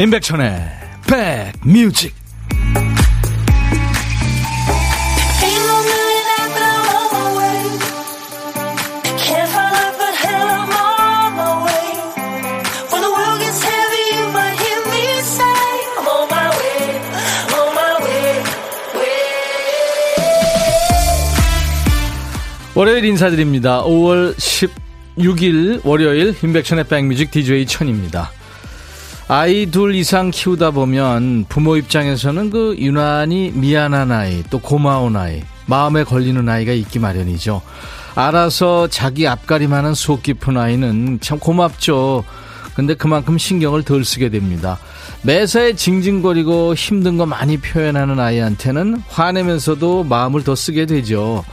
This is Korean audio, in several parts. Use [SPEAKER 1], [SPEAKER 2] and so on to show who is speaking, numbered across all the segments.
[SPEAKER 1] 임백천의 백뮤직 월요일 인사드립니다. 5월 16일 월요일 임백천의 백뮤직 DJ 천입니다. 아이 둘 이상 키우다 보면 부모 입장에서는 그 유난히 미안한 아이, 또 고마운 아이, 마음에 걸리는 아이가 있기 마련이죠. 알아서 자기 앞가림하는 속 깊은 아이는 참 고맙죠. 근데 그만큼 신경을 덜 쓰게 됩니다. 매사에 징징거리고 힘든 거 많이 표현하는 아이한테는 화내면서도 마음을 더 쓰게 되죠.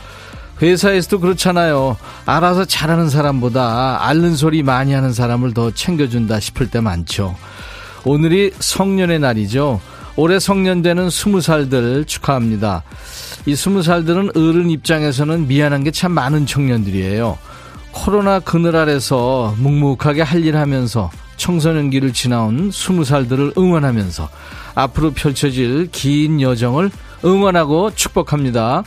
[SPEAKER 1] 회사에서도 그렇잖아요. 알아서 잘하는 사람보다 앓는 소리 많이 하는 사람을 더 챙겨준다 싶을 때 많죠. 오늘이 성년의 날이죠. 올해 성년되는 스무 살들 축하합니다. 이 스무 살들은 어른 입장에서는 미안한 게 참 많은 청년들이에요. 코로나 그늘 아래서 묵묵하게 할 일 하면서 청소년기를 지나온 스무 살들을 응원하면서 앞으로 펼쳐질 긴 여정을 응원하고 축복합니다.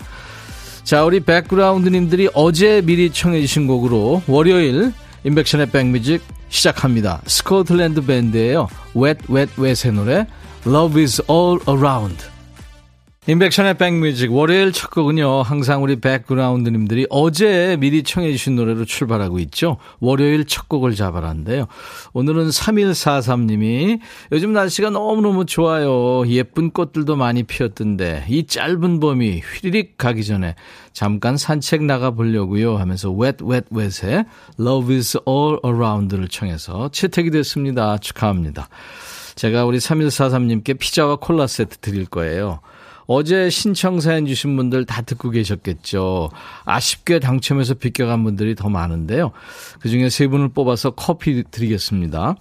[SPEAKER 1] 자, 우리 백그라운드님들이 어제 미리 청해주신 곡으로 월요일 인백션의 백뮤직 시작합니다. 스코틀랜드 밴드예요. Wet Wet Wet의 노래 Love is all around. 인백션의 백뮤직 월요일 첫 곡은요. 항상 우리 백그라운드님들이 어제 미리 청해 주신 노래로 출발하고 있죠. 월요일 첫 곡을 잡아라는데요. 오늘은 3143님이 요즘 날씨가 너무너무 좋아요. 예쁜 꽃들도 많이 피었던데 이 짧은 봄이 휘리릭 가기 전에 잠깐 산책 나가 보려고요 하면서 Wet Wet Wet의 Love is all around를 청해서 채택이 됐습니다. 축하합니다. 제가 우리 3143님께 피자와 콜라 세트 드릴 거예요. 어제 신청 사연 주신 분들 다 듣고 계셨겠죠. 아쉽게 당첨해서 비껴간 분들이 더 많은데요. 그 중에 세 분을 뽑아서 커피 드리겠습니다.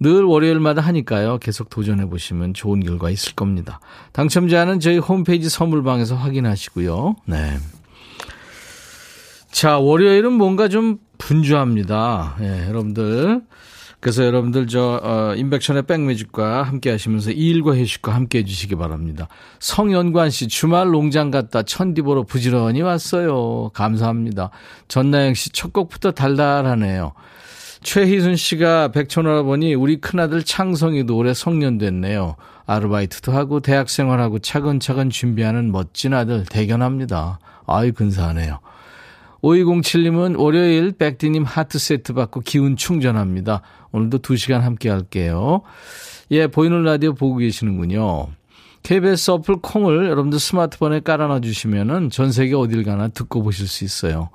[SPEAKER 1] 늘 월요일마다 하니까요. 계속 도전해 보시면 좋은 결과 있을 겁니다. 당첨자는 저희 홈페이지 선물방에서 확인하시고요. 네. 자, 월요일은 뭔가 좀 분주합니다. 예, 여러분들 그래서 여러분들 저 어, 인백션의 백뮤직과 함께 하시면서 일과 회식과 함께 해주시기 바랍니다. 성연관 씨 주말 농장 갔다 천디보로 부지런히 왔어요. 감사합니다. 전나영 씨 첫 곡부터 달달하네요. 최희순 씨가 백천할아버니 우리 큰아들 창성이도 올해 성년됐네요. 아르바이트도 하고 대학생활하고 차근차근 준비하는 멋진 아들 대견합니다. 아이 근사하네요. 5207님은 월요일 백디님 하트 세트 받고 기운 충전합니다. 오늘도 2시간 함께 할게요. 예, 보이는 라디오 보고 계시는군요. KBS 어플 콩을 여러분들 스마트폰에 깔아놔 주시면은 전 세계 어딜 가나 듣고 보실 수 있어요.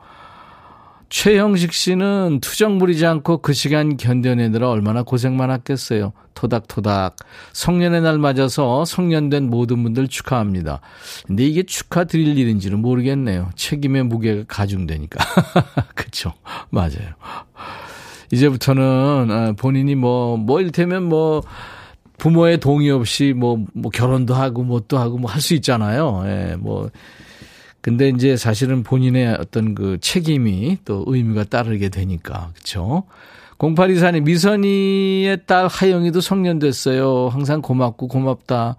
[SPEAKER 1] 최형식 씨는 투정 부리지 않고 그 시간 견뎌내느라 얼마나 고생 많았겠어요. 토닥토닥. 성년의 날 맞아서 성년된 모든 분들 축하합니다. 근데 이게 축하드릴 일인지는 모르겠네요. 책임의 무게가 가중되니까. 그쵸. 맞아요. 이제부터는 아, 본인이 뭐, 뭐 일테면 뭐, 부모의 동의 없이 뭐, 뭐 결혼도 하고 뭣도 하고 뭐 할 수 있잖아요. 예, 뭐. 근데 이제 사실은 본인의 어떤 그 책임이 또 의미가 따르게 되니까. 그쵸? 0824님, 미선이의 딸 하영이도 성년됐어요. 항상 고맙고 고맙다.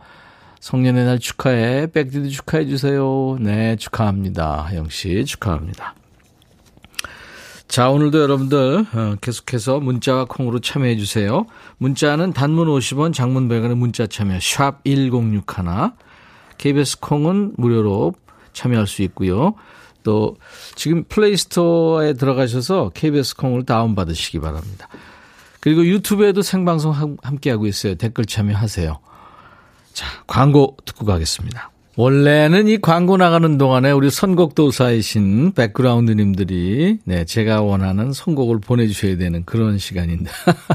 [SPEAKER 1] 성년의 날 축하해. 백디도 축하해 주세요. 네, 축하합니다. 하영 씨, 축하합니다. 자, 오늘도 여러분들 어, 계속해서 문자와 콩으로 참여해 주세요. 문자는 단문 50원, 장문 100원의 문자 참여 샵 1061. KBS 콩은 무료로 참여할 수 있고요. 또 지금 플레이스토어에 들어가셔서 KBS 콩을 다운받으시기 바랍니다. 그리고 유튜브에도 생방송 함께하고 있어요. 댓글 참여하세요. 자, 광고 듣고 가겠습니다. 원래는 이 광고 나가는 동안에 우리 선곡도사이신 백그라운드님들이 네, 제가 원하는 선곡을 보내주셔야 되는 그런 시간인데.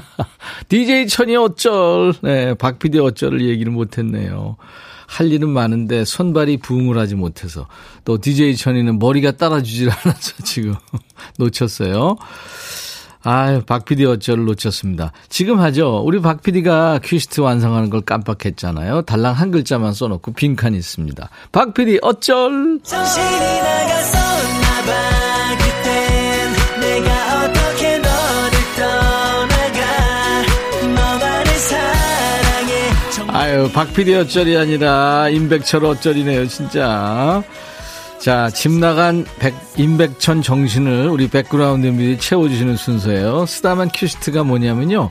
[SPEAKER 1] DJ 천이 어쩔, 네, 박 PD 어쩔을 얘기를 못했네요. 할 일은 많은데 손발이 부응을 하지 못해서 또 DJ 천이는 머리가 따라주질 않아서 지금 놓쳤어요. 아유, 박 PD 어쩔을 놓쳤습니다. 지금 하죠. 우리 박 PD가 퀴스트 완성하는 걸 깜빡했잖아요. 달랑 한 글자만 써놓고 빈칸이 있습니다. 박 PD 어쩔! 정신이 나갔었나봐, 아유, 박PD 어쩔이 아니라 임백철 어쩔이네요, 진짜. 자, 집 나간 백, 임백천 정신을 우리 백그라운드들이 채워주시는 순서예요. 쓰다만 큐시트가 뭐냐면요.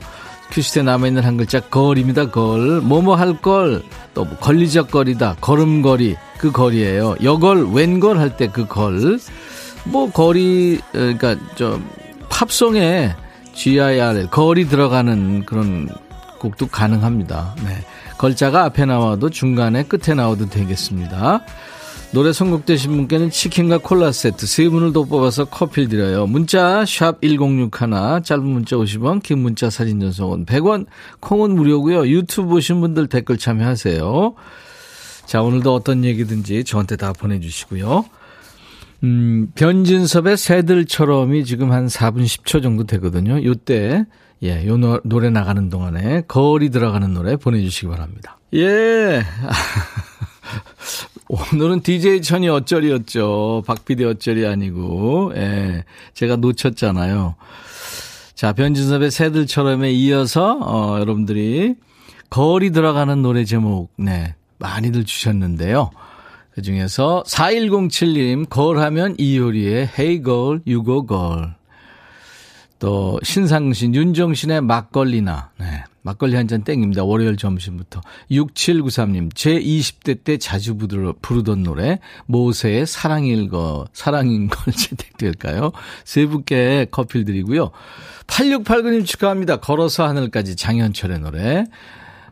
[SPEAKER 1] 큐시트에 남아있는 한 글자 걸입니다, 걸. 뭐뭐 할 걸, 또 뭐 걸리적거리다, 걸음걸이, 그 거리예요. 여걸, 웬걸 할 때 그 걸. 뭐 거리, 어, 그러니까 저 팝송에 GIR, 걸이 들어가는 그런 곡도 가능합니다. 네. 걸자가 앞에 나와도 중간에 끝에 나와도 되겠습니다. 노래 선곡되신 분께는 치킨과 콜라 세트 세 분을 더 뽑아서 커피를 드려요. 문자 샵 1061, 짧은 문자 50원, 긴 문자 사진 전송은 100원, 콩은 무료고요. 유튜브 보신 분들 댓글 참여하세요. 자, 오늘도 어떤 얘기든지 저한테 다 보내주시고요. 음, 변진섭의 새들처럼이 지금 한 4분 10초 정도 되거든요. 요때 예, 요 노, 노래 나가는 동안에 거리 들어가는 노래 보내주시기 바랍니다. 예. 오늘은 DJ 천이 어쩔이었죠. 박PD 어쩔이 아니고, 예. 제가 놓쳤잖아요. 자, 변진섭의 새들처럼에 이어서, 어, 여러분들이 거리 들어가는 노래 제목, 네. 많이들 주셨는데요. 그 중에서 4107님, 걸 하면 이효리의 Hey Girl, You Go Girl. 또 신상신 윤정신의 막걸리나 네. 막걸리 한 잔 땡입니다. 월요일 점심부터. 6793님, 제 20대 때 자주 부르던 노래, 모세의 사랑일 거, 사랑인 걸 채택될까요? 세 분께 커피를 드리고요. 8689님 축하합니다. 걸어서 하늘까지 장현철의 노래.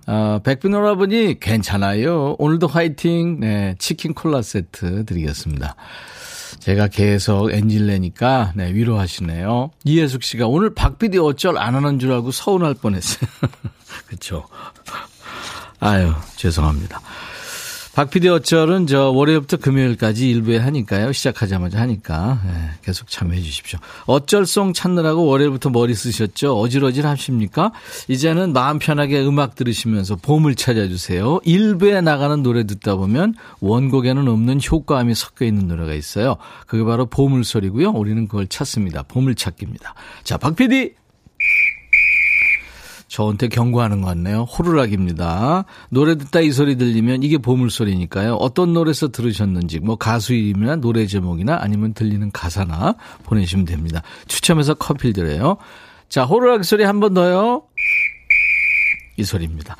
[SPEAKER 1] 어, 백빈 오라버니 괜찮아요. 오늘도 화이팅. 네, 치킨 콜라 세트 드리겠습니다. 제가 계속 엔진 내니까 네, 위로하시네요. 이혜숙 씨가 오늘 박PD 어쩔 안 하는 줄 알고 서운할 뻔했어요. 그렇죠. 아유 죄송합니다. 박PD 어쩔은 저 월요일부터 금요일까지 일부에 하니까요. 시작하자마자 하니까 네, 계속 참여해 주십시오. 어쩔송 찾느라고 월요일부터 머리 쓰셨죠? 어질어질 하십니까? 이제는 마음 편하게 음악 들으시면서 봄을 찾아주세요. 일부에 나가는 노래 듣다 보면 원곡에는 없는 효과음이 섞여 있는 노래가 있어요. 그게 바로 보물소리고요. 우리는 그걸 찾습니다. 보물찾기입니다. 자, 박PD 저한테 경고하는 것 같네요. 호루라기입니다. 노래 듣다 이 소리 들리면 이게 보물소리니까요. 어떤 노래에서 들으셨는지 뭐 가수 이름이나 노래 제목이나 아니면 들리는 가사나 보내시면 됩니다. 추첨해서 커피를 드려요. 자, 호루라기 소리 한 번 더요. 이 소리입니다.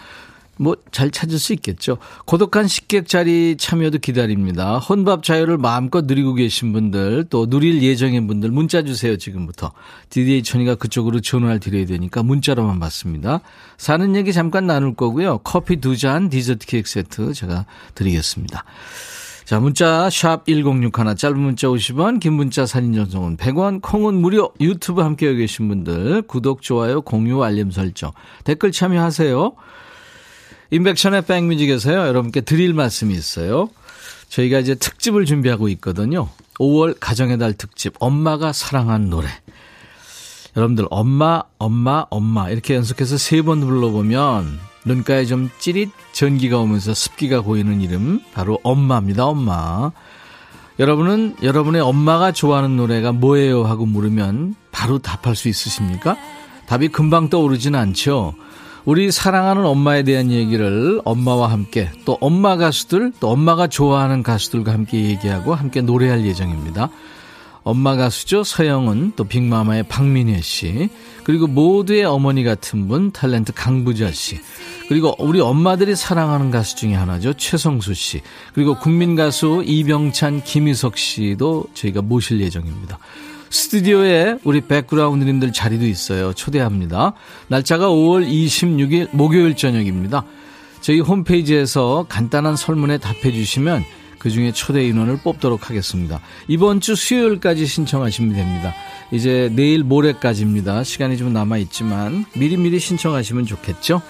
[SPEAKER 1] 뭐 잘 찾을 수 있겠죠. 고독한 식객 자리 참여도 기다립니다. 혼밥 자유를 마음껏 누리고 계신 분들 또 누릴 예정인 분들 문자 주세요 지금부터. 디디에이 천이가 그쪽으로 전화를 드려야 되니까 문자로만 받습니다. 사는 얘기 잠깐 나눌 거고요. 커피 두 잔 디저트 케이크 세트 제가 드리겠습니다. 자, 문자 샵 1061, 짧은 문자 50원, 긴 문자 사진 전송은 100원, 콩은 무료. 유튜브 함께 계신 분들 구독, 좋아요, 공유, 알림 설정. 댓글 참여하세요. 인백션의 백뮤직에서요, 여러분께 드릴 말씀이 있어요. 저희가 이제 특집을 준비하고 있거든요. 5월 가정의 달 특집, 엄마가 사랑한 노래. 여러분들, 엄마, 엄마, 엄마, 이렇게 연속해서 세 번 불러보면 눈가에 좀 찌릿 전기가 오면서 습기가 고이는 이름, 바로 엄마입니다, 엄마. 여러분은 여러분의 엄마가 좋아하는 노래가 뭐예요? 하고 물으면 바로 답할 수 있으십니까? 답이 금방 떠오르진 않죠. 우리 사랑하는 엄마에 대한 얘기를 엄마와 함께 또 엄마 가수들 또 엄마가 좋아하는 가수들과 함께 얘기하고 함께 노래할 예정입니다. 엄마 가수죠. 서영은 또 빅마마의 박민혜 씨 그리고 모두의 어머니 같은 분 탤런트 강부자 씨 그리고 우리 엄마들이 사랑하는 가수 중에 하나죠. 최성수 씨 그리고 국민 가수 이병찬 김희석 씨도 저희가 모실 예정입니다. 스튜디오에 우리 백그라운드님들 자리도 있어요. 초대합니다. 날짜가 5월 26일 목요일 저녁입니다. 저희 홈페이지에서 간단한 설문에 답해 주시면 그 중에 초대 인원을 뽑도록 하겠습니다. 이번 주 수요일까지 신청하시면 됩니다. 이제 내일 모레까지입니다. 시간이 좀 남아있지만 미리미리 신청하시면 좋겠죠?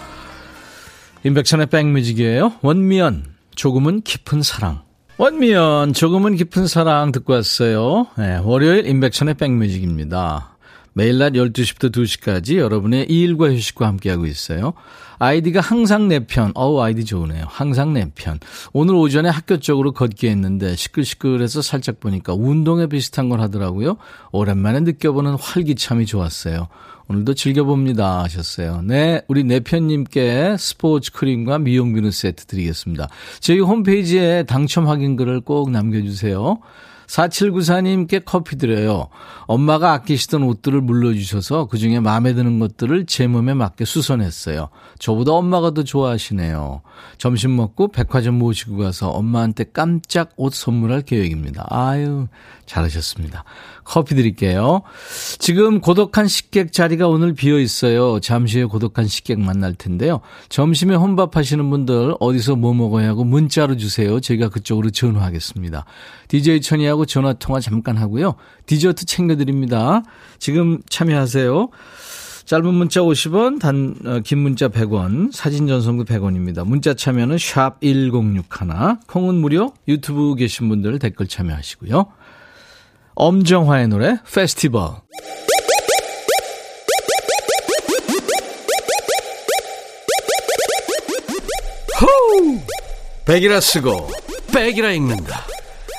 [SPEAKER 1] 임백천의 백뮤직이에요. 원미연, 조금은 깊은 사랑. 원미연 조금은 깊은 사랑 듣고 왔어요. 네, 월요일 인백천의 백뮤직입니다. 매일 낮 12시부터 2시까지 여러분의 일과 휴식과 함께하고 있어요. 아이디가 항상 내 편. 어우, 아이디 좋으네요. 항상 내 편. 오늘 오전에 학교 쪽으로 걷기 했는데 시끌시끌해서 살짝 보니까 운동에 비슷한 걸 하더라고요. 오랜만에 느껴보는 활기참이 좋았어요. 오늘도 즐겨봅니다 하셨어요. 네, 우리 내편님께 스포츠 크림과 미용 비누 세트 드리겠습니다. 저희 홈페이지에 당첨 확인글을 꼭 남겨주세요. 4794님께 커피 드려요. 엄마가 아끼시던 옷들을 물려주셔서 그중에 마음에 드는 것들을 제 몸에 맞게 수선했어요. 저보다 엄마가 더 좋아하시네요. 점심 먹고 백화점 모시고 가서 엄마한테 깜짝 옷 선물할 계획입니다. 아유, 잘하셨습니다. 커피 드릴게요. 지금 고독한 식객 자리가 오늘 비어 있어요. 잠시 후에 고독한 식객 만날 텐데요. 점심에 혼밥 하시는 분들 어디서 뭐 먹어야 하고 문자로 주세요. 제가 그쪽으로 전화하겠습니다. DJ 천이하고 전화 통화 잠깐 하고요. 디저트 챙겨드립니다. 지금 참여하세요. 짧은 문자 50원, 단, 어, 긴 문자 100원, 사진 전송도 100원입니다. 문자 참여는 샵 1061, 콩은 무료, 유튜브 계신 분들 댓글 참여하시고요. 엄정화의 노래, 페스티벌. 호우! 백이라 쓰고, 백이라 읽는다.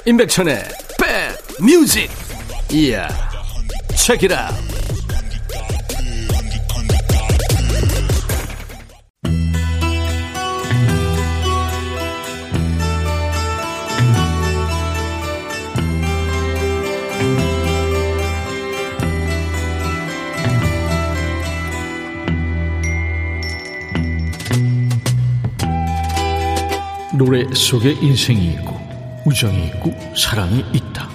[SPEAKER 1] 임백천의 백 뮤직. 이야, 책이라. 노래 속에 인생이 있고 우정이 있고 사랑이 있다.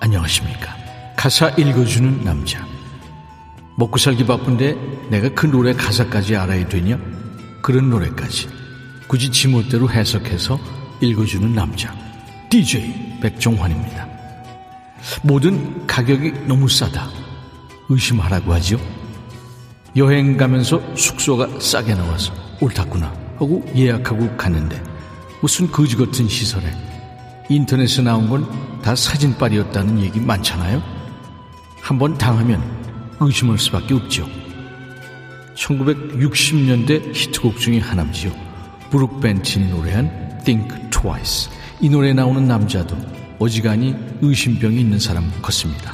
[SPEAKER 1] 안녕하십니까. 가사 읽어주는 남자. 먹고 살기 바쁜데 내가 그 노래 가사까지 알아야 되냐? 그런 노래까지. 굳이 지멋대로 해석해서 읽어주는 남자. DJ 백종환입니다. 모든 가격이 너무 싸다. 의심하라고 하죠. 여행 가면서 숙소가 싸게 나와서 옳다구나 하고 예약하고 갔는데 무슨 거지 같은 시설에 인터넷에 나온 건 다 사진빨이었다는 얘기 많잖아요. 한번 당하면 의심할 수밖에 없죠. 1960년대 히트곡 중의 하나지요. 브룩 벤틴이 노래한 Think Twice. 이 노래에 나오는 남자도 어지간히 의심병이 있는 사람 같습니다.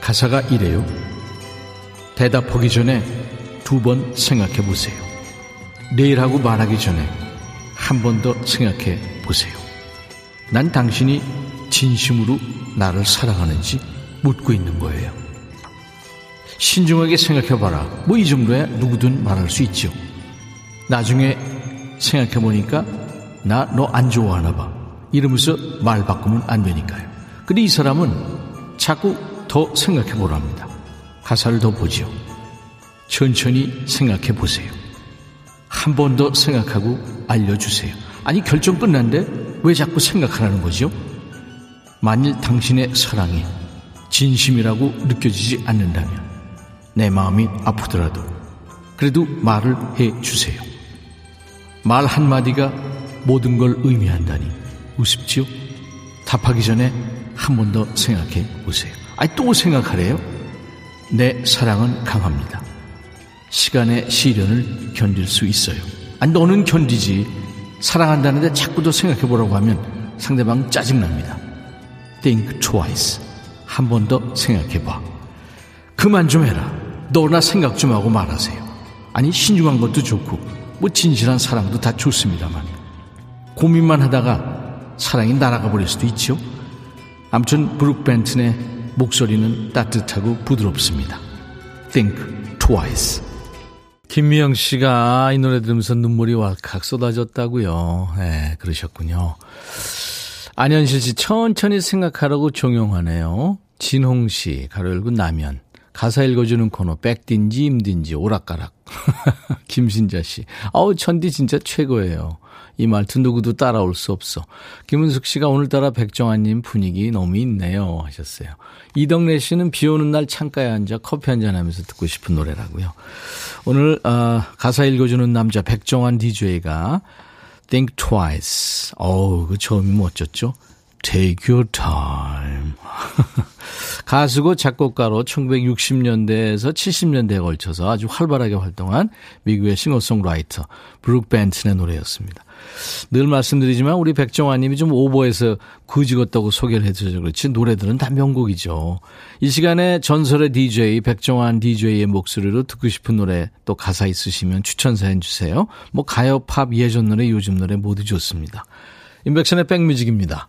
[SPEAKER 1] 가사가 이래요. 대답하기 전에 두 번 생각해 보세요. 내일 하고 말하기 전에 한 번 더 생각해 보세요. 난 당신이 진심으로 나를 사랑하는지 묻고 있는 거예요. 신중하게 생각해봐라. 뭐 이 정도야 누구든 말할 수 있죠. 나중에 생각해보니까 나 너 안 좋아하나 봐. 이러면서 말 바꾸면 안 되니까요. 근데 이 사람은 자꾸 더 생각해보랍니다. 가사를 더 보죠. 천천히 생각해보세요. 한 번 더 생각하고 알려주세요. 아니, 결정 끝난데 왜 자꾸 생각하라는 거죠? 만일 당신의 사랑이 진심이라고 느껴지지 않는다면 내 마음이 아프더라도 그래도 말을 해 주세요. 말 한마디가 모든 걸 의미한다니 우습지요? 답하기 전에 한 번 더 생각해 보세요. 아니, 또 생각하래요? 내 사랑은 강합니다. 시간의 시련을 견딜 수 있어요. 아니, 너는 견디지. 사랑한다는데 자꾸 더 생각해 보라고 하면 상대방 짜증납니다. Think twice. 한 번 더 생각해 봐. 그만 좀 해라. 너나 생각 좀 하고 말하세요. 아니, 신중한 것도 좋고, 뭐 진실한 사랑도 다 좋습니다만. 고민만 하다가 사랑이 날아가 버릴 수도 있죠. 아무튼 브룩 벤튼의 목소리는 따뜻하고 부드럽습니다. Think twice. 김미영 씨가 이 노래 들으면서 눈물이 왈칵 쏟아졌다고요. 네, 그러셨군요. 안현실 씨 천천히 생각하라고 종용하네요. 진홍 씨 가로 열고 나면 가사 읽어주는 코너 백딘지 임딘지 오락가락. 김신자 씨. 아우 천디 진짜 최고예요. 이 말투 누구도 따라올 수 없어. 김은숙 씨가 오늘따라 백정아님 분위기 너무 있네요 하셨어요. 이덕래 씨는 비 오는 날 창가에 앉아 커피 한잔 하면서 듣고 싶은 노래라고요. 오늘 어, 가사 읽어주는 남자 백정환 DJ가 Think Twice. 어우 그 처음이 멋졌죠. Take your time. 가수고 작곡가로 1960년대에서 70년대에 걸쳐서 아주 활발하게 활동한 미국의 싱어송라이터 브룩 벤튼의 노래였습니다. 늘 말씀드리지만 우리 백종환님이 좀 오버해서 그지었다고 소개를 해주셔서 그렇지 노래들은 다 명곡이죠. 이 시간에 전설의 DJ 백종환 DJ의 목소리로 듣고 싶은 노래 또 가사 있으시면 추천 사연 주세요. 뭐 가요, 팝, 예전 노래, 요즘 노래 모두 좋습니다. 인백션의 백뮤직입니다.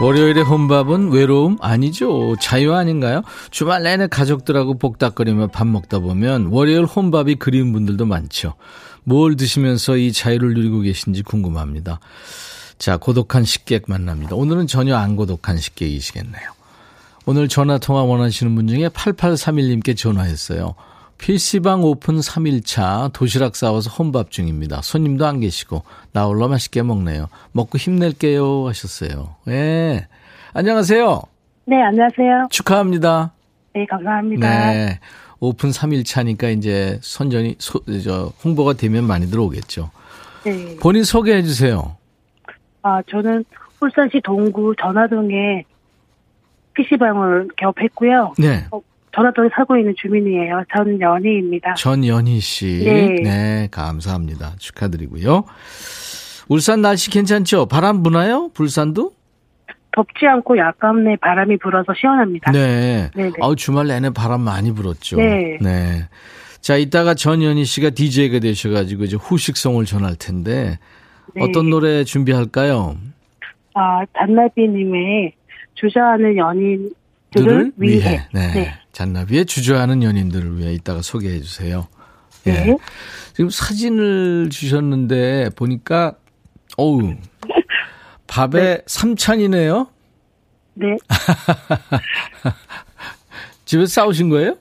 [SPEAKER 1] 월요일의 혼밥은 외로움 아니죠. 자유 아닌가요? 주말 내내 가족들하고 복닥거리며 밥 먹다 보면 월요일 혼밥이 그리운 분들도 많죠. 뭘 드시면서 이 자유를 누리고 계신지 궁금합니다. 자, 고독한 식객 만납니다. 오늘은 전혀 안 고독한 식객이시겠네요. 오늘 전화 통화 원하시는 분 중에 8831님께 전화했어요. PC방 오픈 3일차 도시락 싸와서 혼밥 중입니다. 손님도 안 계시고 나홀로 맛있게 먹네요. 먹고 힘낼게요 하셨어요. 예. 네. 안녕하세요.
[SPEAKER 2] 네, 안녕하세요.
[SPEAKER 1] 축하합니다.
[SPEAKER 2] 네, 감사합니다. 네.
[SPEAKER 1] 오픈 3일차니까 이제 선전이 소, 저 홍보가 되면 많이 들어오겠죠. 네. 본인 소개해 주세요.
[SPEAKER 2] 아, 저는 울산시 동구 전화동에 PC방을 개업했고요. 네. 어, 전화동에 살고 있는 주민이에요. 전연희입니다.
[SPEAKER 1] 전연희 씨. 네. 네, 감사합니다. 축하드리고요. 울산 날씨 괜찮죠? 바람 부나요? 불산도?
[SPEAKER 2] 덥지 않고 약간의 바람이 불어서 시원합니다.
[SPEAKER 1] 네. 네네. 아우, 주말 내내 바람 많이 불었죠. 네. 네. 자, 이따가 전연희 씨가 DJ가 되셔가지고 이제 후식성을 전할 텐데 네. 어떤 노래 준비할까요?
[SPEAKER 2] 아, 잔나비님의 주저하는 연인들을 위해. 위해.
[SPEAKER 1] 네. 네. 잔나비의 주저하는 연인들을 위해 이따가 소개해 주세요. 예. 네. 지금 사진을 주셨는데 보니까 어우 밥에 네. 삼찬이네요.
[SPEAKER 2] 네.
[SPEAKER 1] 집에서 싸우신 거예요?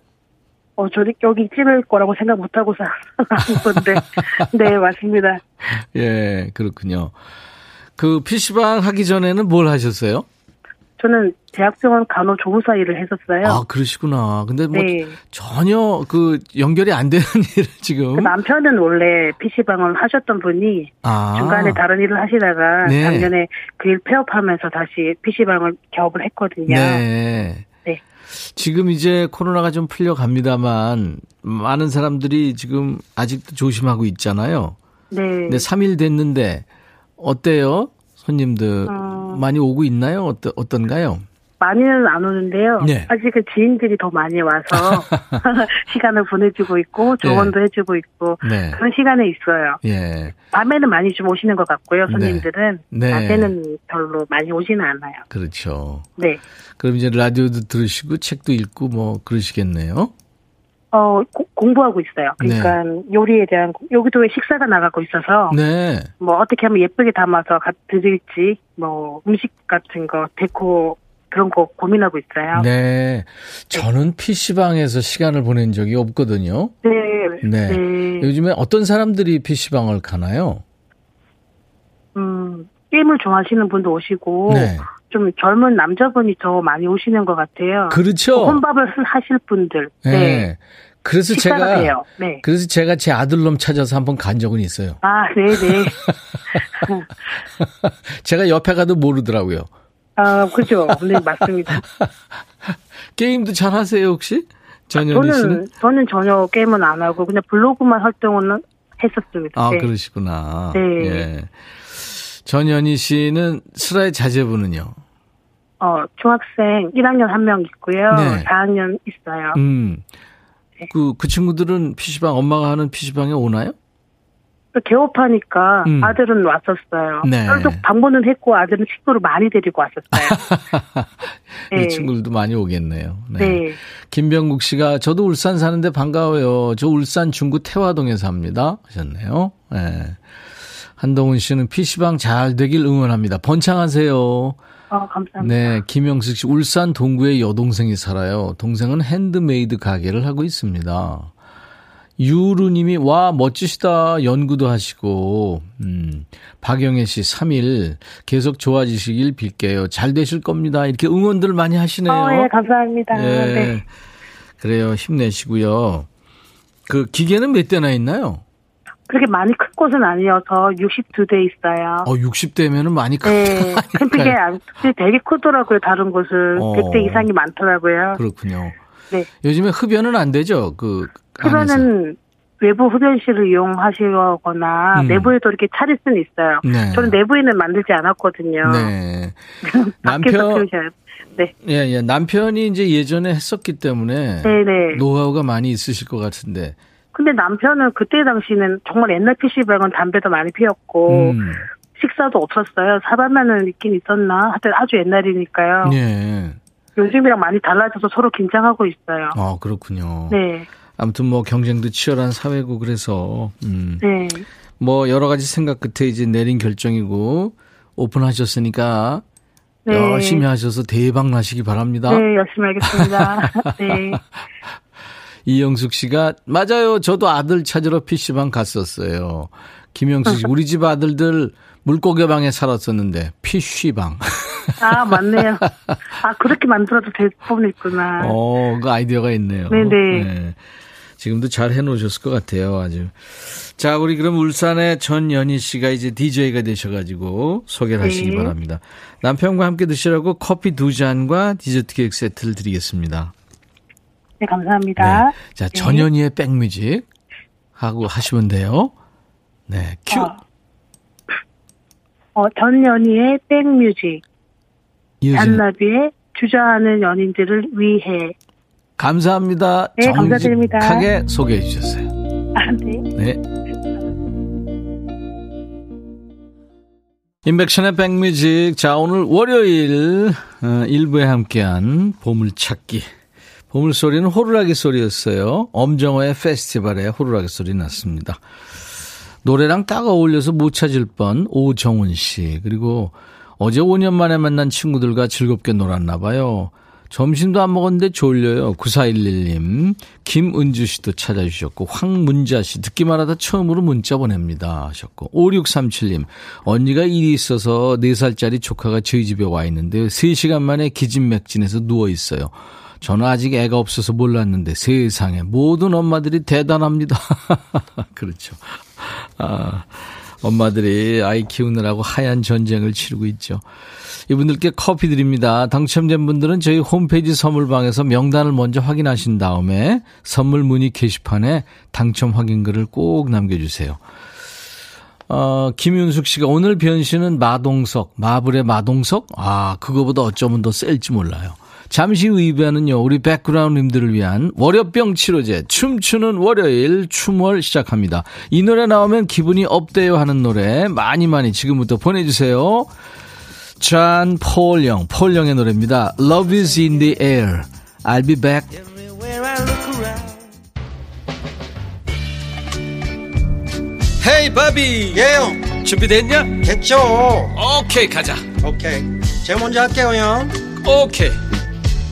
[SPEAKER 2] 어, 저리 여기 찌를 거라고 생각 못 하고 사 건데. 네, 맞습니다.
[SPEAKER 1] 예, 그렇군요. 그 PC방 하기 전에는 뭘 하셨어요?
[SPEAKER 2] 저는 대학병원 간호조무사 일을 했었어요.
[SPEAKER 1] 아, 그러시구나. 근데 뭐 네. 전혀 그 연결이 안 되는 일을 지금. 그
[SPEAKER 2] 남편은 원래 PC방을 하셨던 분이 아. 중간에 다른 일을 하시다가 네. 작년에 그 일 폐업하면서 다시 PC방을 개업을 했거든요.
[SPEAKER 1] 네. 네. 지금 이제 코로나가 좀 풀려갑니다만 많은 사람들이 지금 아직도 조심하고 있잖아요. 네. 네, 3일 됐는데 어때요? 손님들 어... 많이 오고 있나요? 어떠, 어떤가요?
[SPEAKER 2] 많이는 안 오는데요. 네. 아직은 지인들이 더 많이 와서 시간을 보내주고 있고 조언도 네. 해주고 있고 네. 그런 시간에 있어요. 예. 밤에는 많이 좀 오시는 것 같고요. 네. 손님들은 네. 낮에는 별로 많이 오지는 않아요.
[SPEAKER 1] 그렇죠. 네. 그럼 이제 라디오도 들으시고 책도 읽고 뭐 그러시겠네요.
[SPEAKER 2] 어 고, 공부하고 있어요. 그러니까 네. 요리에 대한 여기도 식사가 나가고 있어서 네. 뭐 어떻게 하면 예쁘게 담아서 드릴지 뭐 음식 같은 거 데코 그런 거 고민하고 있어요.
[SPEAKER 1] 네. 저는 PC방에서 시간을 보낸 적이 없거든요. 네. 네. 네. 요즘에 어떤 사람들이 PC방을 가나요?
[SPEAKER 2] 음, 게임을 좋아하시는 분도 오시고, 네. 좀 젊은 남자분이 더 많이 오시는 것 같아요.
[SPEAKER 1] 그렇죠.
[SPEAKER 2] 혼밥을 하실 분들. 네. 네.
[SPEAKER 1] 그래서 제가 네. 그래서 제가 제 아들놈 찾아서 한번 간 적은 있어요.
[SPEAKER 2] 아, 네, 네.
[SPEAKER 1] 제가 옆에 가도 모르더라고요.
[SPEAKER 2] 아, 그죠. 네, 맞습니다.
[SPEAKER 1] 게임도 잘 하세요, 혹시? 전현희 씨는?
[SPEAKER 2] 저는 전혀 게임은 안 하고 그냥 블로그만 활동은 했었습니다.
[SPEAKER 1] 아, 네. 그러시구나. 네. 예. 전현희 씨는 슬라의 자제분은요?
[SPEAKER 2] 어, 중학생 1학년 한 명 있고요. 네. 4학년 있어요. 음.
[SPEAKER 1] 네. 그, 그 친구들은 PC방, 엄마가 하는 PC방에 오나요?
[SPEAKER 2] 개업하니까 음. 아들은 왔었어요. 네. 계속 방문은 했고 아들은 친구를 많이 데리고 왔었어요.
[SPEAKER 1] 네. 친구들도 많이 오겠네요. 네. 네. 김병국 씨가 저도 울산 사는데 반가워요. 저 울산 중구 태화동에 삽니다. 하셨네요. 네. 한동훈 씨는 PC방 잘 되길 응원합니다. 번창하세요.
[SPEAKER 2] 어, 감사합니다.
[SPEAKER 1] 네, 김영숙 씨, 울산 동구에 여동생이 살아요. 동생은 핸드메이드 가게를 하고 있습니다. 유루님이 와 멋지시다 연구도 하시고 음 박영애 씨 3일 계속 좋아지시길 빌게요. 잘 되실 겁니다. 이렇게 응원들 많이 하시네요. 어,
[SPEAKER 2] 예, 감사합니다. 예. 네.
[SPEAKER 1] 그래요. 힘내시고요. 그 기계는 몇 대나 있나요?
[SPEAKER 2] 그렇게 많이 큰 곳은 아니어서 62대 있어요.
[SPEAKER 1] 어, 60대면은 많이 큰
[SPEAKER 2] 네. 캠핑에 되게 크더라고요. 다른 곳은 어. 100대 이상이 많더라고요.
[SPEAKER 1] 그렇군요. 네. 요즘에 흡연은 안 되죠? 그
[SPEAKER 2] 흡연은 외부 흡연실을 이용하시거나 음. 내부에도 이렇게 차릴 수는 있어요. 네. 저는 내부에는 만들지 않았거든요. 네. 남편
[SPEAKER 1] 네. 예, 예. 남편이 이제 예전에 했었기 때문에 네네. 네. 노하우가 많이 있으실 것 같은데.
[SPEAKER 2] 근데 남편은 그때 당시는 정말 옛날 PC방은 담배도 많이 피웠고 음. 식사도 없었어요. 사발만은 있긴 있었나? 하여튼 아주 옛날이니까요. 예. 요즘이랑 많이 달라져서 서로 긴장하고 있어요.
[SPEAKER 1] 아, 그렇군요. 네. 아무튼 뭐 경쟁도 치열한 사회고 그래서 음. 네. 뭐 여러 가지 생각 끝에 이제 내린 결정이고 오픈하셨으니까 네. 열심히 하셔서 대박 나시기 바랍니다.
[SPEAKER 2] 네, 열심히 하겠습니다. 네.
[SPEAKER 1] 이영숙 씨가 맞아요. 저도 아들 찾으러 PC방 갔었어요. 김영숙 씨, 우리 집 아들들 물고기 방에 살았었는데 PC방.
[SPEAKER 2] 아, 맞네요. 아, 그렇게 만들어도 될 부분이 있구나.
[SPEAKER 1] 어, 그 아이디어가 있네요. 네네. 네. 지금도 잘 해놓으셨을 것 같아요, 아주. 자, 우리 그럼 울산의 전연희 씨가 이제 DJ가 되셔가지고 소개를 하시기 네. 바랍니다. 남편과 함께 드시라고 커피 두 잔과 디저트 케이크 세트를 드리겠습니다.
[SPEAKER 2] 네, 감사합니다. 네.
[SPEAKER 1] 자, 네. 전연희의 백뮤직 하고 하시면 돼요. 네, 큐. 어,
[SPEAKER 2] 어 전연희의 백뮤직. 잔나비의 주저하는 연인들을 위해.
[SPEAKER 1] 감사합니다. 네, 감사드립니다. 정직하게 소개해 주셨어요. 아, 네. 네. 인백션의 백뮤직. 자, 오늘 월요일 어, 일부에 함께한 보물찾기. 보물소리는 호루라기 소리였어요. 엄정화의 페스티벌에 호루라기 소리 났습니다. 노래랑 딱 어울려서 못 찾을 뻔 오정훈 씨. 그리고 어제 5년 만에 만난 친구들과 즐겁게 놀았나 봐요. 점심도 안 먹었는데 졸려요. 9411님. 김은주 씨도 찾아주셨고, 황문자 씨. 듣기만 하다 처음으로 문자 보냅니다. 하셨고, 5637님. 언니가 일이 있어서 4살짜리 조카가 저희 집에 와 있는데, 3시간 만에 기진맥진해서 누워있어요. 저는 아직 애가 없어서 몰랐는데, 세상에. 모든 엄마들이 대단합니다. 그렇죠. 아, 엄마들이 아이 키우느라고 하얀 전쟁을 치르고 있죠. 이분들께 커피 드립니다. 당첨된 분들은 저희 홈페이지 선물방에서 명단을 먼저 확인하신 다음에 선물 문의 게시판에 당첨 확인글을 꼭 남겨주세요. 어, 김윤숙 씨가 오늘 변신은 마동석, 마블의 마동석? 아, 그거보다 어쩌면 더 셀지 몰라요. 잠시 후이부에는요, 우리 백그라운드님들을 위한 월요병 치료제, 춤추는 월요일 춤월 시작합니다. 이 노래 나오면 기분이 업돼요 하는 노래 많이 많이 지금부터 보내주세요. 잔 폴영, 폴영의 노래입니다. Love is in the air. I'll be back. 헤이 바비
[SPEAKER 3] 예영
[SPEAKER 1] 준비됐냐?
[SPEAKER 3] 됐죠
[SPEAKER 1] 오케이 가자
[SPEAKER 3] 오케이 제가 먼저 할게요 형
[SPEAKER 1] 오케이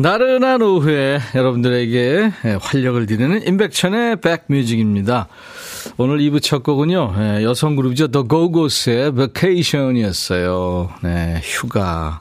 [SPEAKER 1] 나른한 오후에 여러분들에게 활력을 드리는 임백천의 백뮤직입니다. 오늘 2부 첫 곡은요, 예, 여성 그룹이죠. The Go-Go's의 Vacation이었어요. 네, 휴가.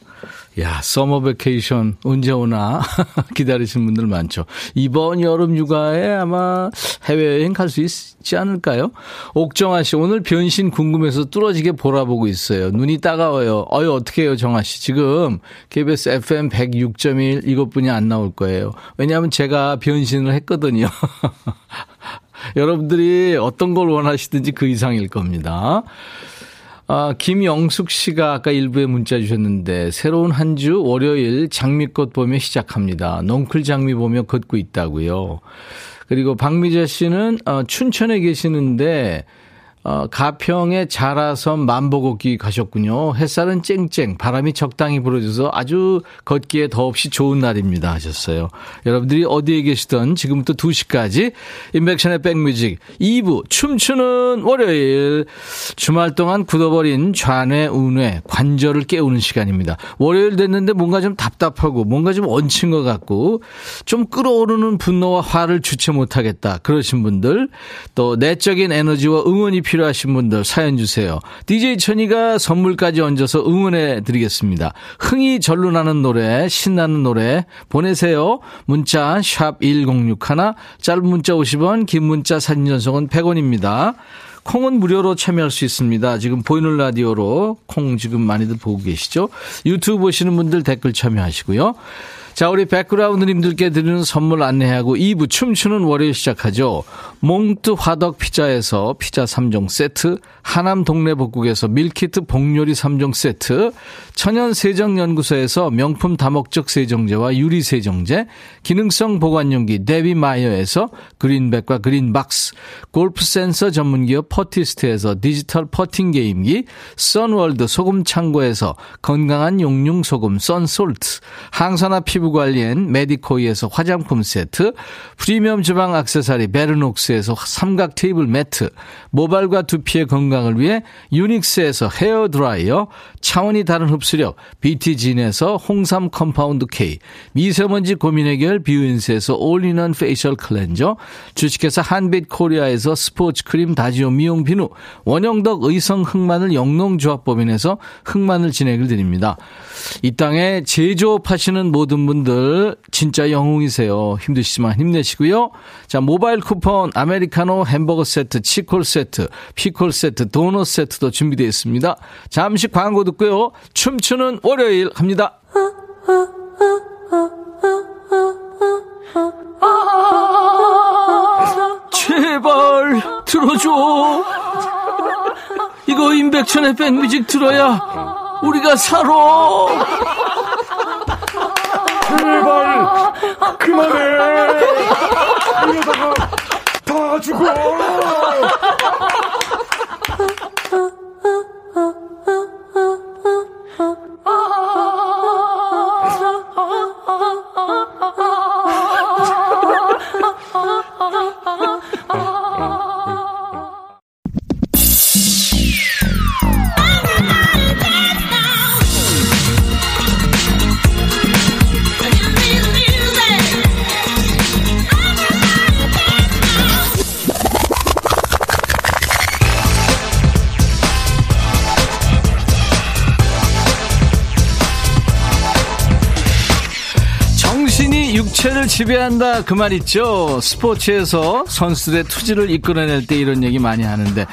[SPEAKER 1] 야, summer vacation 언제 오나 기다리시는 분들 많죠. 이번 여름 휴가에 아마 해외여행 갈 수 있지 않을까요? 옥정아 씨, 오늘 변신 궁금해서 뚫어지게 보라보고 있어요. 눈이 따가워요. 어유 어떻게 해요, 정아 씨? 지금 KBS FM 106.1 이것뿐이 안 나올 거예요. 왜냐하면 제가 변신을 했거든요. 여러분들이 어떤 걸 원하시든지 그 이상일 겁니다. 아, 김영숙 씨가 아까 일부에 문자 주셨는데 새로운 한 주 월요일 장미꽃 보며 시작합니다. 넝쿨 장미 보며 걷고 있다고요. 그리고 박미자 씨는 어, 춘천에 계시는데 어, 가평에 자라섬 만보걷기 가셨군요. 햇살은 쨍쨍, 바람이 적당히 불어줘서 아주 걷기에 더없이 좋은 날입니다. 하셨어요. 여러분들이 어디에 계시던 지금부터 2시까지 인백션의 백뮤직 2부 춤추는 월요일 주말 동안 굳어버린 좌뇌, 우뇌, 관절을 깨우는 시간입니다. 월요일 됐는데 뭔가 좀 답답하고 뭔가 좀 얹힌 것 같고 좀 끓어오르는 분노와 화를 주체 못하겠다. 그러신 분들 또 내적인 에너지와 응원이 필요 필요하신 분들 사연 주세요. DJ 천이가 선물까지 얹어서 응원해 드리겠습니다. 흥이 절로 나는 노래, 신나는 노래 보내세요. 문자 샵 1061, 짧은 문자 50원, 긴 문자 사진 전송은 100원입니다. 콩은 무료로 참여할 수 있습니다. 지금 보이는 라디오로 콩 지금 많이들 보고 계시죠? 유튜브 보시는 분들 댓글 참여하시고요. 자, 우리 백그라운드님들께 드리는 선물 안내하고 2부 춤추는 월요일 시작하죠. 몽뜨 화덕 피자에서 피자 3종 세트, 하남 동네 복국에서 밀키트 복요리 3종 세트, 천연 세정연구소에서 명품 다목적 세정제와 유리 세정제, 기능성 보관용기 데비마이어에서 그린백과 그린박스, 골프 센서 전문기업 퍼티스트에서 디지털 퍼팅 게임기, 선월드 소금 창고에서 건강한 용융 소금 썬솔트, 항산화 피부 관리엔 메디코이에서 화장품 세트, 프리미엄 주방 악세사리 베르녹스에서 삼각 테이블 매트, 모발과 두피의 건강을 위해 유닉스에서 헤어 드라이어, 차원이 다른 흡수력 BT진에서 홍삼 compound K, 미세먼지 고민 해결 뷰인스에서 all-in-one facial cleanser, 주식회사 한빛 코리아에서 스포츠 크림 다지오 미용 비누, 원형덕 의성 흑마늘 영농조합법인에서 흑마늘 진액을 드립니다. 이 땅에 제조업하시는 모든 분들 진짜 영웅이세요. 힘드시지만 힘내시고요. 자 모바일 쿠폰 아메리카노 햄버거 세트, 치콜 세트, 피콜 세트, 도넛 세트도 준비되어 있습니다. 잠시 광고 듣고요. 춤추는 월요일 합니다. 제발 들어줘. 이거 임백천의 백뮤직 들어야 우리가 살아.
[SPEAKER 4] 제발 그만해. 이러다가 다 죽어.
[SPEAKER 1] 지배한다 그 말 있죠. 스포츠에서 선수들의 투지를 이끌어낼 때 이런 얘기 많이 하는데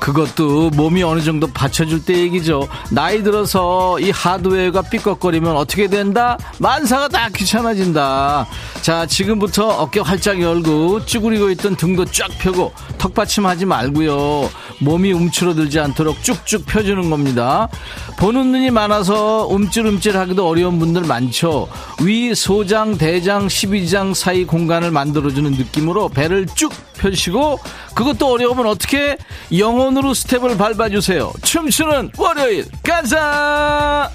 [SPEAKER 1] 그것도 몸이 어느 정도 받쳐줄 때 얘기죠. 나이 들어서 이 하드웨어가 삐걱거리면 어떻게 된다? 만사가 다 귀찮아진다. 자 지금부터 어깨 활짝 열고 쭈그리고 있던 등도 쫙 펴고 턱받침하지 말고요. 몸이 움츠러들지 않도록 쭉쭉 펴주는 겁니다. 보는 눈이 많아서 움찔움찔하기도 어려운 분들 많죠. 위 소장, 대장, 12장 사이 공간을 만들어주는 느낌으로 배를 쭉 펴시고 그것도 어려우면 어떻게 영혼으로 스텝을 밟아주세요. 춤추는 월요일 가자!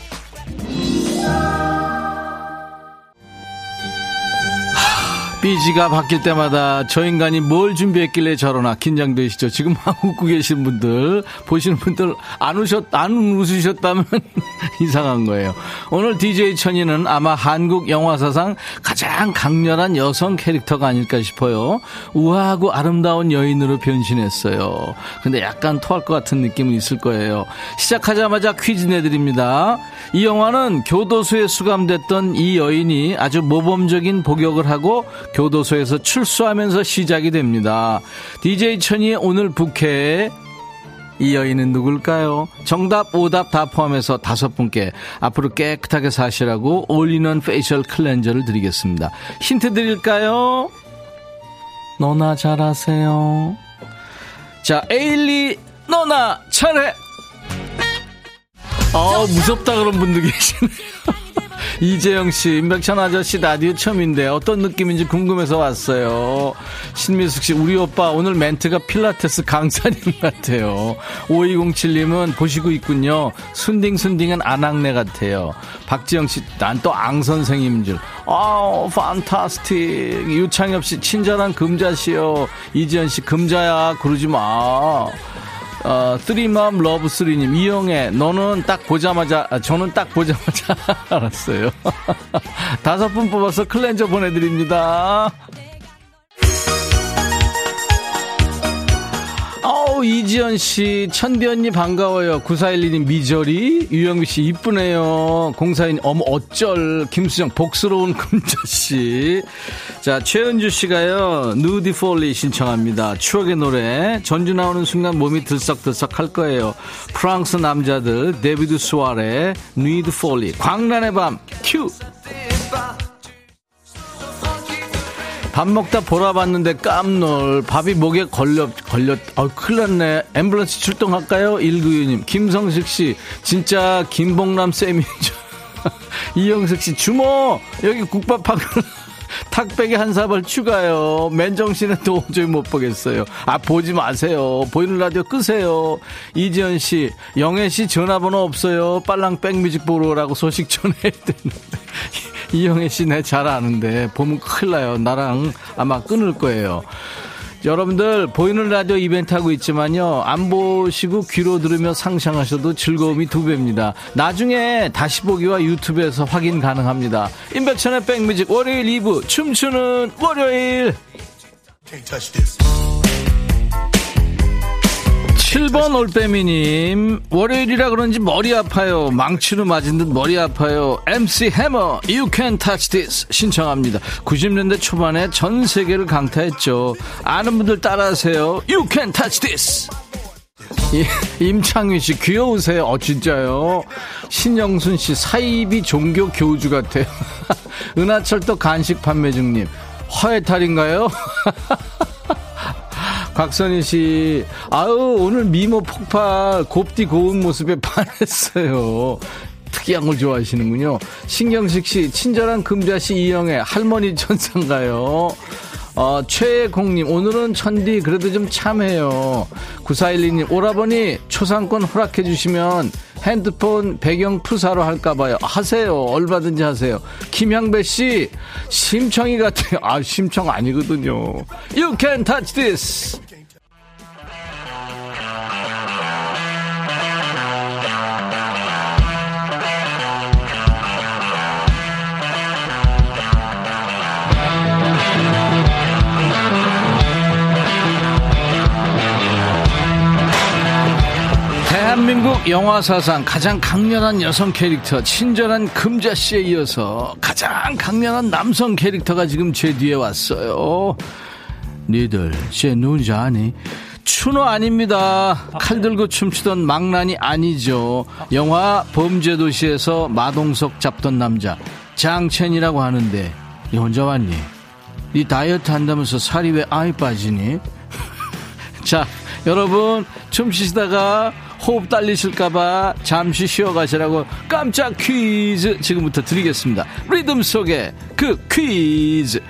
[SPEAKER 1] 삐지가 바뀔 때마다 저 인간이 뭘 준비했길래 저러나 긴장되시죠? 지금 막 웃고 계신 분들, 보시는 분들 안 웃으셨, 안 웃으셨다면 이상한 거예요. 오늘 DJ 천이는 아마 한국 영화사상 가장 강렬한 여성 캐릭터가 아닐까 싶어요. 우아하고 아름다운 여인으로 변신했어요. 근데 약간 토할 것 같은 느낌은 있을 거예요. 시작하자마자 퀴즈 내드립니다. 이 영화는 교도소에 수감됐던 이 여인이 아주 모범적인 복역을 하고 교도소에서 출소하면서 시작이 됩니다. DJ 천이의 오늘 부캐 이 여인은 누굴까요? 정답, 오답 다 포함해서 다섯 분께 앞으로 깨끗하게 사시라고 올리는 facial cleanser를 드리겠습니다. 힌트 드릴까요? 너나 잘하세요. 자, 에일리, 너나 잘해! 아 무섭다 그런 분도 계시네요. 이재영 씨, 임백천 아저씨 라디오 처음인데 어떤 느낌인지 궁금해서 왔어요. 신미숙 씨, 우리 오빠 오늘 멘트가 필라테스 강사님 같아요. 5207님은 보시고 있군요. 순딩순딩은 아낙네 같아요. 박지영 씨, 난 또 앙 선생님인 줄. 아우, fantastic. 유창엽 씨, 친절한 금자씨요. 이지연 씨, 금자야, 그러지 마. 어, three mom love three님 이영애 너는 딱 보자마자 아, 저는 딱 보자마자 알았어요. 다섯 분 뽑아서 클렌저 보내드립니다 이지연 씨, 천디 언니 반가워요. 9412님 Misery, 유영미 씨 이쁘네요. 공사인 어머 어쩔, 김수정 복스러운 금자 씨. 자 최은주 씨가요 Nuit de Folie 신청합니다. 추억의 노래 전주 나오는 순간 몸이 들썩들썩 할 거예요. 프랑스 남자들 Début de Soirée Nuit de Folie 광란의 밤 큐. 밥 먹다 보라 봤는데 깜놀. 밥이 목에 걸려, 걸렸, 어, 큰일 났네. 앰뷸런스 출동할까요? 196님. 김성식 씨, 진짜 김봉남 쌤이죠. 이영석 씨, 주모! 여기 국밥 한 탁백에 한 사발 추가요. 맨정신에 도저히 못 보겠어요. 아, 보지 마세요. 보이는 라디오 끄세요. 이지연 씨, 영애 씨 전화번호 없어요. 빨랑 백뮤직 보러 오라고 소식 전해야 되는데. 이영애 씨 내 잘 아는데 보면 큰일 나요. 나랑 아마 끊을 거예요. 여러분들 보이는 라디오 이벤트 하고 있지만요. 안 보시고 귀로 들으며 상상하셔도 즐거움이 두 배입니다. 나중에 다시 보기와 유튜브에서 확인 가능합니다. 임백천의 백뮤직 월요일 2부 춤추는 월요일 7번 올빼미님 월요일이라 그런지 머리 아파요. 망치로 맞은 듯 머리 아파요. MC 해머 You Can Touch This 신청합니다. 90년대 초반에 전 세계를 강타했죠. 아는 분들 따라하세요. You Can Touch This. 임창휘 씨 귀여우세요. 어 진짜요? 신영순 씨 사이비 종교 교주 같아요. 은하철도 간식 판매 중님 허해탈인가요? 박선희 씨, 아유, 오늘 미모 폭발, 곱디 고운 모습에 반했어요. 특이한 걸 좋아하시는군요. 신경식 씨, 친절한 금자씨 이영애, 할머니 천상가요. 어, 최공님, 오늘은 천디 그래도 좀 참해요. 9412님, 오라버니 초상권 허락해 주시면 핸드폰 배경 푸사로 할까봐요. 하세요. 얼마든지 하세요. 김향배 씨, 심청이 같아요. 아, 심청 아니거든요. You can touch this. 대한민국 영화 사상 가장 강렬한 여성 캐릭터 친절한 금자씨에 이어서 가장 강렬한 남성 캐릭터가 지금 제 뒤에 왔어요 니들 제 누군지 아니? 추노 아닙니다 칼 들고 춤추던 망란이 아니죠 영화 범죄도시에서 마동석 잡던 남자 장첸이라고 하는데 니 혼자 왔니? 니 다이어트 한다면서 살이 왜 아이 빠지니? 자 여러분 춤추시다가 호흡 딸리실까봐 잠시 쉬어가시라고 깜짝 퀴즈 지금부터 드리겠습니다. 리듬 속에 그 퀴즈.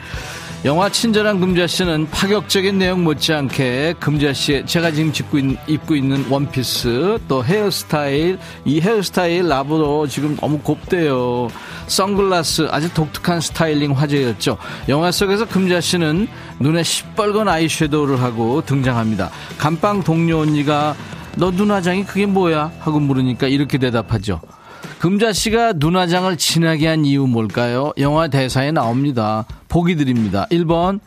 [SPEAKER 1] 영화 친절한 금자씨는 파격적인 내용 못지않게 금자씨의 제가 지금 입고, 있, 입고 있는 원피스 또 헤어스타일 이 헤어스타일 나보로 지금 너무 곱대요 선글라스 아주 독특한 스타일링 화제였죠 영화 속에서 금자씨는 눈에 시뻘건 아이섀도우를 하고 등장합니다 감방 동료 언니가 너 눈화장이 그게 뭐야? 하고 물으니까 이렇게 대답하죠. 금자 씨가 눈화장을 진하게 한 이유 뭘까요? 영화 대사에 나옵니다. 보기 드립니다. 1번,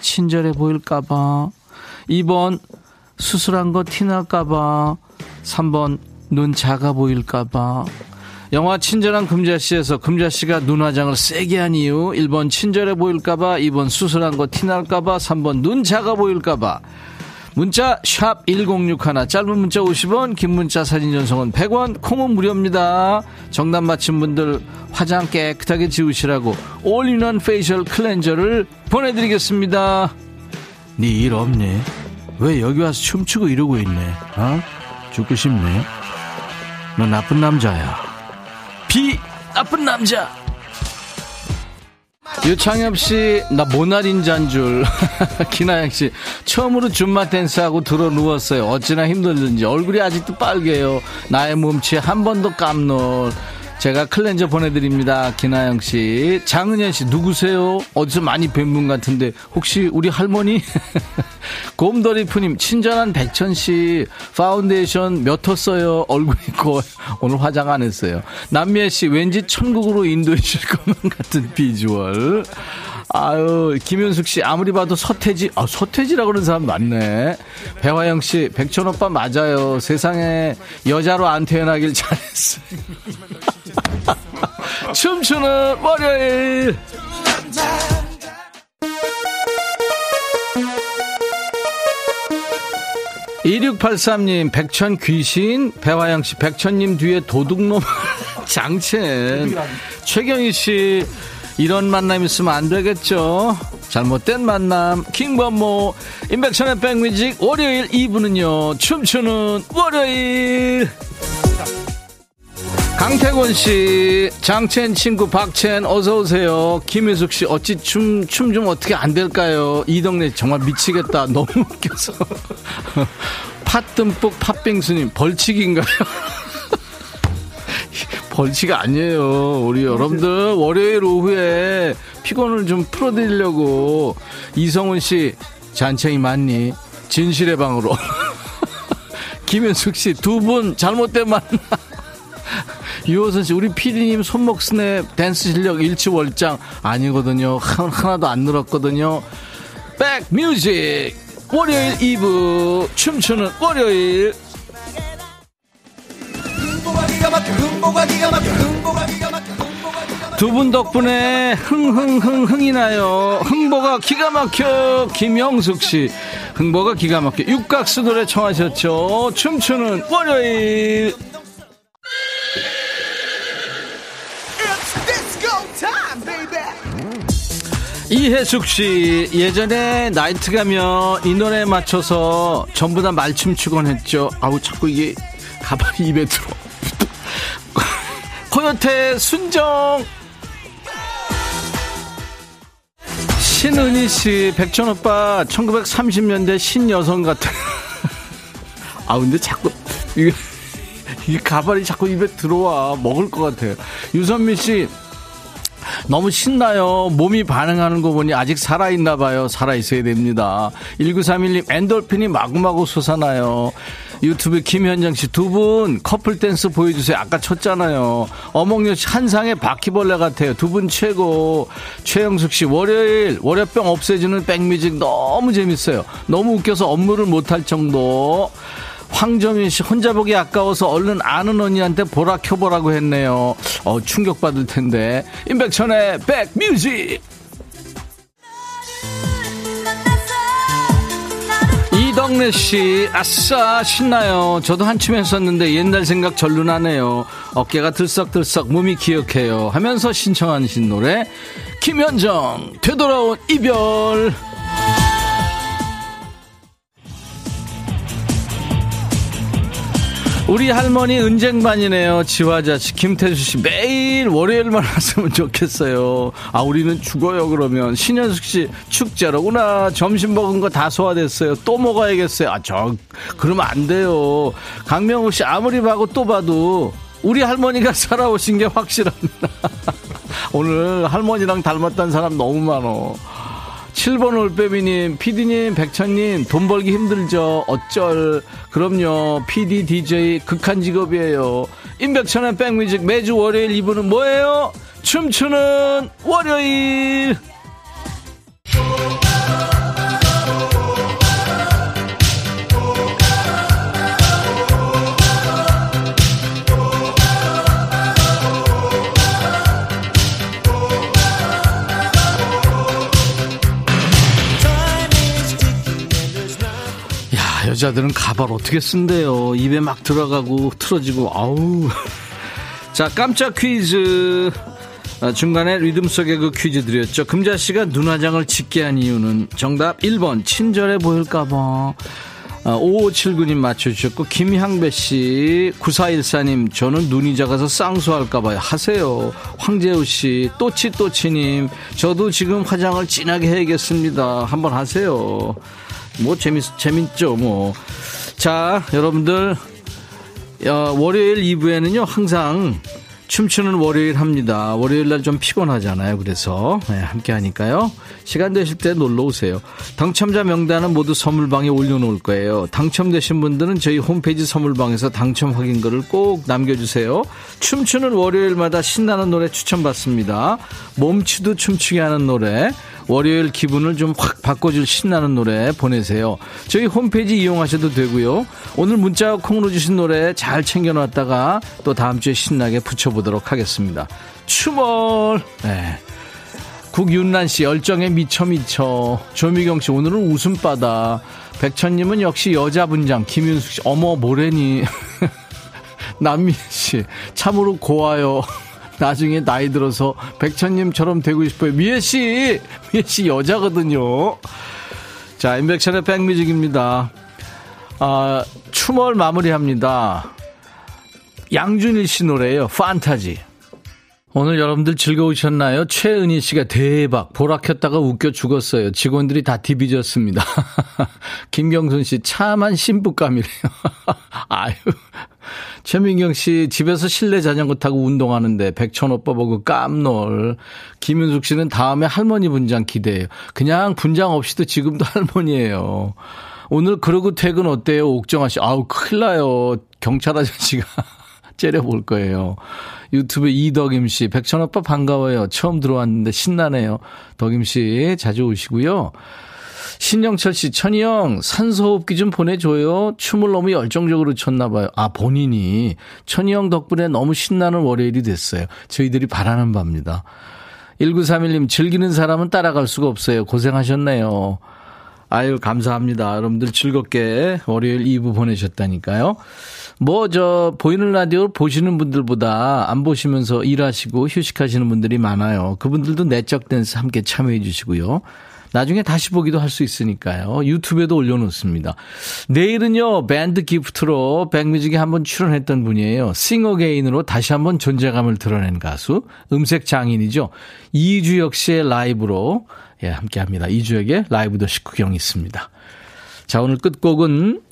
[SPEAKER 1] 친절해 보일까봐. 2번, 수술한 거 티날까봐. 3번, 눈 작아 보일까봐. 영화 친절한 금자씨에서 금자씨가 눈화장을 세게 한 이유 1번 친절해 보일까봐 2번 수술한 거 티날까봐 3번 눈 작아 보일까봐 문자 1061, 짧은 문자 50원, 긴 문자 사진 전송은 100원, 콩은 무료입니다. 정답 맞힌 분들 화장 깨끗하게 지우시라고 all-in-one facial cleanser를 보내드리겠습니다. 네일 없네. 왜 여기 와서 춤추고 이러고 있네? 어? 죽고 싶네. 너 나쁜 남자야. 비 나쁜 남자. 유창엽 씨, 나 모나린자인 줄. 기나영 씨, 처음으로 줌마 댄스하고 들어 누웠어요. 어찌나 힘들든지. 얼굴이 아직도 빨개요. 나의 몸치에 한 번 더 깜놀. 제가 클렌저 보내드립니다. 김하영 씨. 장은현 씨, 누구세요? 어디서 많이 뵌 분 같은데, 혹시 우리 할머니? 곰돌이프님, 친절한 백천 씨, 파운데이션 몇 호 써요? 얼굴 있고, 오늘 화장 안 했어요. 남미애 씨, 왠지 천국으로 인도해 주실 것만 같은 비주얼. 아유, 김윤숙 씨, 아무리 봐도 서태지, 아, 서태지라고 그러는 사람 많네. 배화영 씨, 백천 오빠 맞아요. 세상에 여자로 안 태어나길 잘했어요. 춤추는 월요일. 2683님, 백천 귀신, 배화영 씨, 백천님 뒤에 도둑놈, 장첸. 최경희 씨, 이런 만남 있으면 안 되겠죠? 잘못된 만남, 킹범모, 인백천의 백뮤직, 월요일 2부는요, 춤추는 월요일. 강태곤 씨, 장첸 친구 박첸 어서 오세요. 김혜숙 씨, 어찌 춤 춤 좀 어떻게 안 될까요? 이 동네 정말 미치겠다. 너무 웃겨서. 팥 듬뿍 팥빙수님 벌칙인가요? 벌칙 아니에요. 우리 여러분들 월요일 오후에 피곤을 좀 풀어드리려고 이성훈 씨 잔챙이 맞니? 진실의 방으로. 김현숙 씨 두 분 잘못된 만나. 유호선 씨, 우리 피디님 손목 스냅 댄스 실력 일치월장 아니거든요. 하나도 안 늘었거든요. 백 뮤직 월요일 2부 춤추는 월요일 두분 덕분에 흥흥흥 흥이 나요. 흥보가 기가 막혀. 김영숙 씨. 흥보가 기가 막혀. 육각수 노래 청하셨죠. 춤추는 월요일. 이혜숙 씨 예전에 나이트 가면 이 노래에 맞춰서 전부 다 말춤 추곤 했죠. 아우 자꾸 이게 가발이 입에 들어. 코요태 순정 신은희 씨 백천 오빠 1930년대 신여성 같아. 아 근데 자꾸 이게 이 가발이 자꾸 입에 들어와 먹을 것 같아요. 유선미 씨 너무 신나요. 몸이 반응하는 거 보니 아직 살아있나 봐요. 살아있어야 됩니다. 1931님 엔돌핀이 마구마구 솟아나요. 유튜브 김현정 씨 두 분 커플 댄스 보여주세요. 아까 쳤잖아요. 어몽여 씨 한 쌍의 바퀴벌레 같아요. 두 분 최고. 최영숙 씨 월요일 월요병 없애주는 백뮤직 너무 재밌어요. 너무 웃겨서 업무를 못할 정도. 황정윤 씨 혼자 보기 아까워서 얼른 아는 언니한테 보라 켜보라고 했네요. 어, 충격받을 텐데. 임백천의 백뮤직! 이덕래 씨, 아싸, 신나요. 저도 한춤 했었는데 옛날 생각 절로 나네요. 어깨가 들썩들썩 몸이 기억해요. 하면서 신청하신 노래, 김현정, 되돌아온 이별. 우리 할머니 은쟁반이네요. 지화자씨 김태수 씨 매일 월요일만 왔으면 좋겠어요. 아 우리는 죽어요 그러면 신현숙 씨 축제로구나. 점심 먹은 거 다 소화됐어요. 또 먹어야겠어요. 아 저 그러면 안 돼요. 강명호 씨 아무리 봐도 또 봐도 우리 할머니가 살아오신 게 확실합니다. 오늘 할머니랑 닮았다는 사람 너무 많어. 7번 올빼미님, 피디님, 백천님, 돈 벌기 힘들죠? 어쩔. 그럼요. PD, DJ, 극한 직업이에요. 임백천의 백뮤직 매주 월요일 2부는 뭐예요? 춤추는 월요일! 여자들은 가발 어떻게 쓴대요. 입에 막 들어가고 틀어지고 아우. 자 깜짝 퀴즈. 아, 중간에 리듬 속의 그 퀴즈 드렸죠. 금자 씨가 눈화장을 짙게 한 이유는 정답 1번 친절해 보일까봐. 5579님 아, 맞춰주셨고, 김향배 씨, 9414님, 저는 눈이 작아서 쌍수할까봐요. 하세요. 황재우 씨, 또치또치님, 저도 지금 화장을 진하게 해야겠습니다. 한번 하세요. 뭐, 재밌, 재밌죠, 뭐. 자, 여러분들, 어, 월요일 2부에는요, 항상 춤추는 월요일 합니다. 월요일 날 좀 피곤하잖아요. 그래서 네, 함께 하니까요. 시간 되실 때 놀러 오세요. 당첨자 명단은 모두 선물방에 올려놓을 거예요. 당첨되신 분들은 저희 홈페이지 선물방에서 당첨 확인글을 꼭 남겨주세요. 춤추는 월요일마다 신나는 노래 추천받습니다. 몸치도 춤추게 하는 노래. 월요일 기분을 좀 확 바꿔줄 신나는 노래 보내세요. 저희 홈페이지 이용하셔도 되고요. 오늘 문자 콩으로 주신 노래 잘 챙겨놨다가 또 다음 주에 신나게 붙여보도록 하겠습니다. 추멀. 네. 국윤란 씨, 열정에 미쳐 미쳐. 조미경 씨, 오늘은 웃음바다. 백천님은 역시 여자 분장. 김윤숙 씨, 어머, 모래니. 남민 씨, 참으로 고와요. 나중에 나이 들어서 백천님처럼 되고 싶어요. 미애 씨, 미애 씨 여자거든요. 자, 인백션의 백뮤직입니다. 아, 추멀 마무리합니다. 양준일 씨 노래예요. 판타지. 오늘 여러분들 즐거우셨나요? 최은희 씨가 대박. 보라 켰다가 웃겨 죽었어요. 직원들이 다 디비졌습니다. 김경순 씨, 참한 신부감이래요. 아유. 최민경 씨, 집에서 실내 자전거 타고 운동하는데 백천 오빠 보고 깜놀. 김윤숙 씨는 다음에 할머니 분장 기대해요. 그냥 분장 없이도 지금도 할머니예요. 오늘 그러고 퇴근 어때요? 옥정아 씨. 아우, 큰일 나요. 경찰 아저씨가 째려볼 거예요. 유튜브 이덕임 씨, 백천 오빠 반가워요. 처음 들어왔는데 신나네요. 덕임 씨 자주 오시고요. 신영철 씨, 천희 형, 산소호흡기 좀 보내줘요. 춤을 너무 열정적으로 췄나봐요. 아, 본인이. 천희 형 덕분에 너무 신나는 월요일이 됐어요. 저희들이 바라는 바입니다. 1931님, 즐기는 사람은 따라갈 수가 없어요. 고생하셨네요. 아유, 감사합니다. 여러분들 즐겁게 월요일 2부 보내셨다니까요. 뭐, 저, 보이는 라디오 보시는 분들보다 안 보시면서 일하시고 휴식하시는 분들이 많아요. 그분들도 내적 댄스 함께 참여해 주시고요. 나중에 다시 보기도 할 수 있으니까요. 유튜브에도 올려놓습니다. 내일은요, 밴드 기프트로 백뮤직에 한번 출연했던 분이에요. 싱어게인으로 다시 한번 존재감을 드러낸 가수, 음색 장인이죠. 이주혁 씨의 라이브로, 예, 함께 합니다. 이주혁의 라이브도 식후경 있습니다. 자, 오늘 끝곡은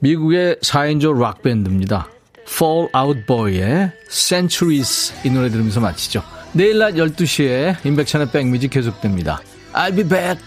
[SPEAKER 1] 미국의 4인조 락밴드입니다. Fall Out Boy의 Centuries 이 노래 들으면서 마치죠. 내일 낮 12시에 인백천의 백뮤직 계속됩니다. I'll be back.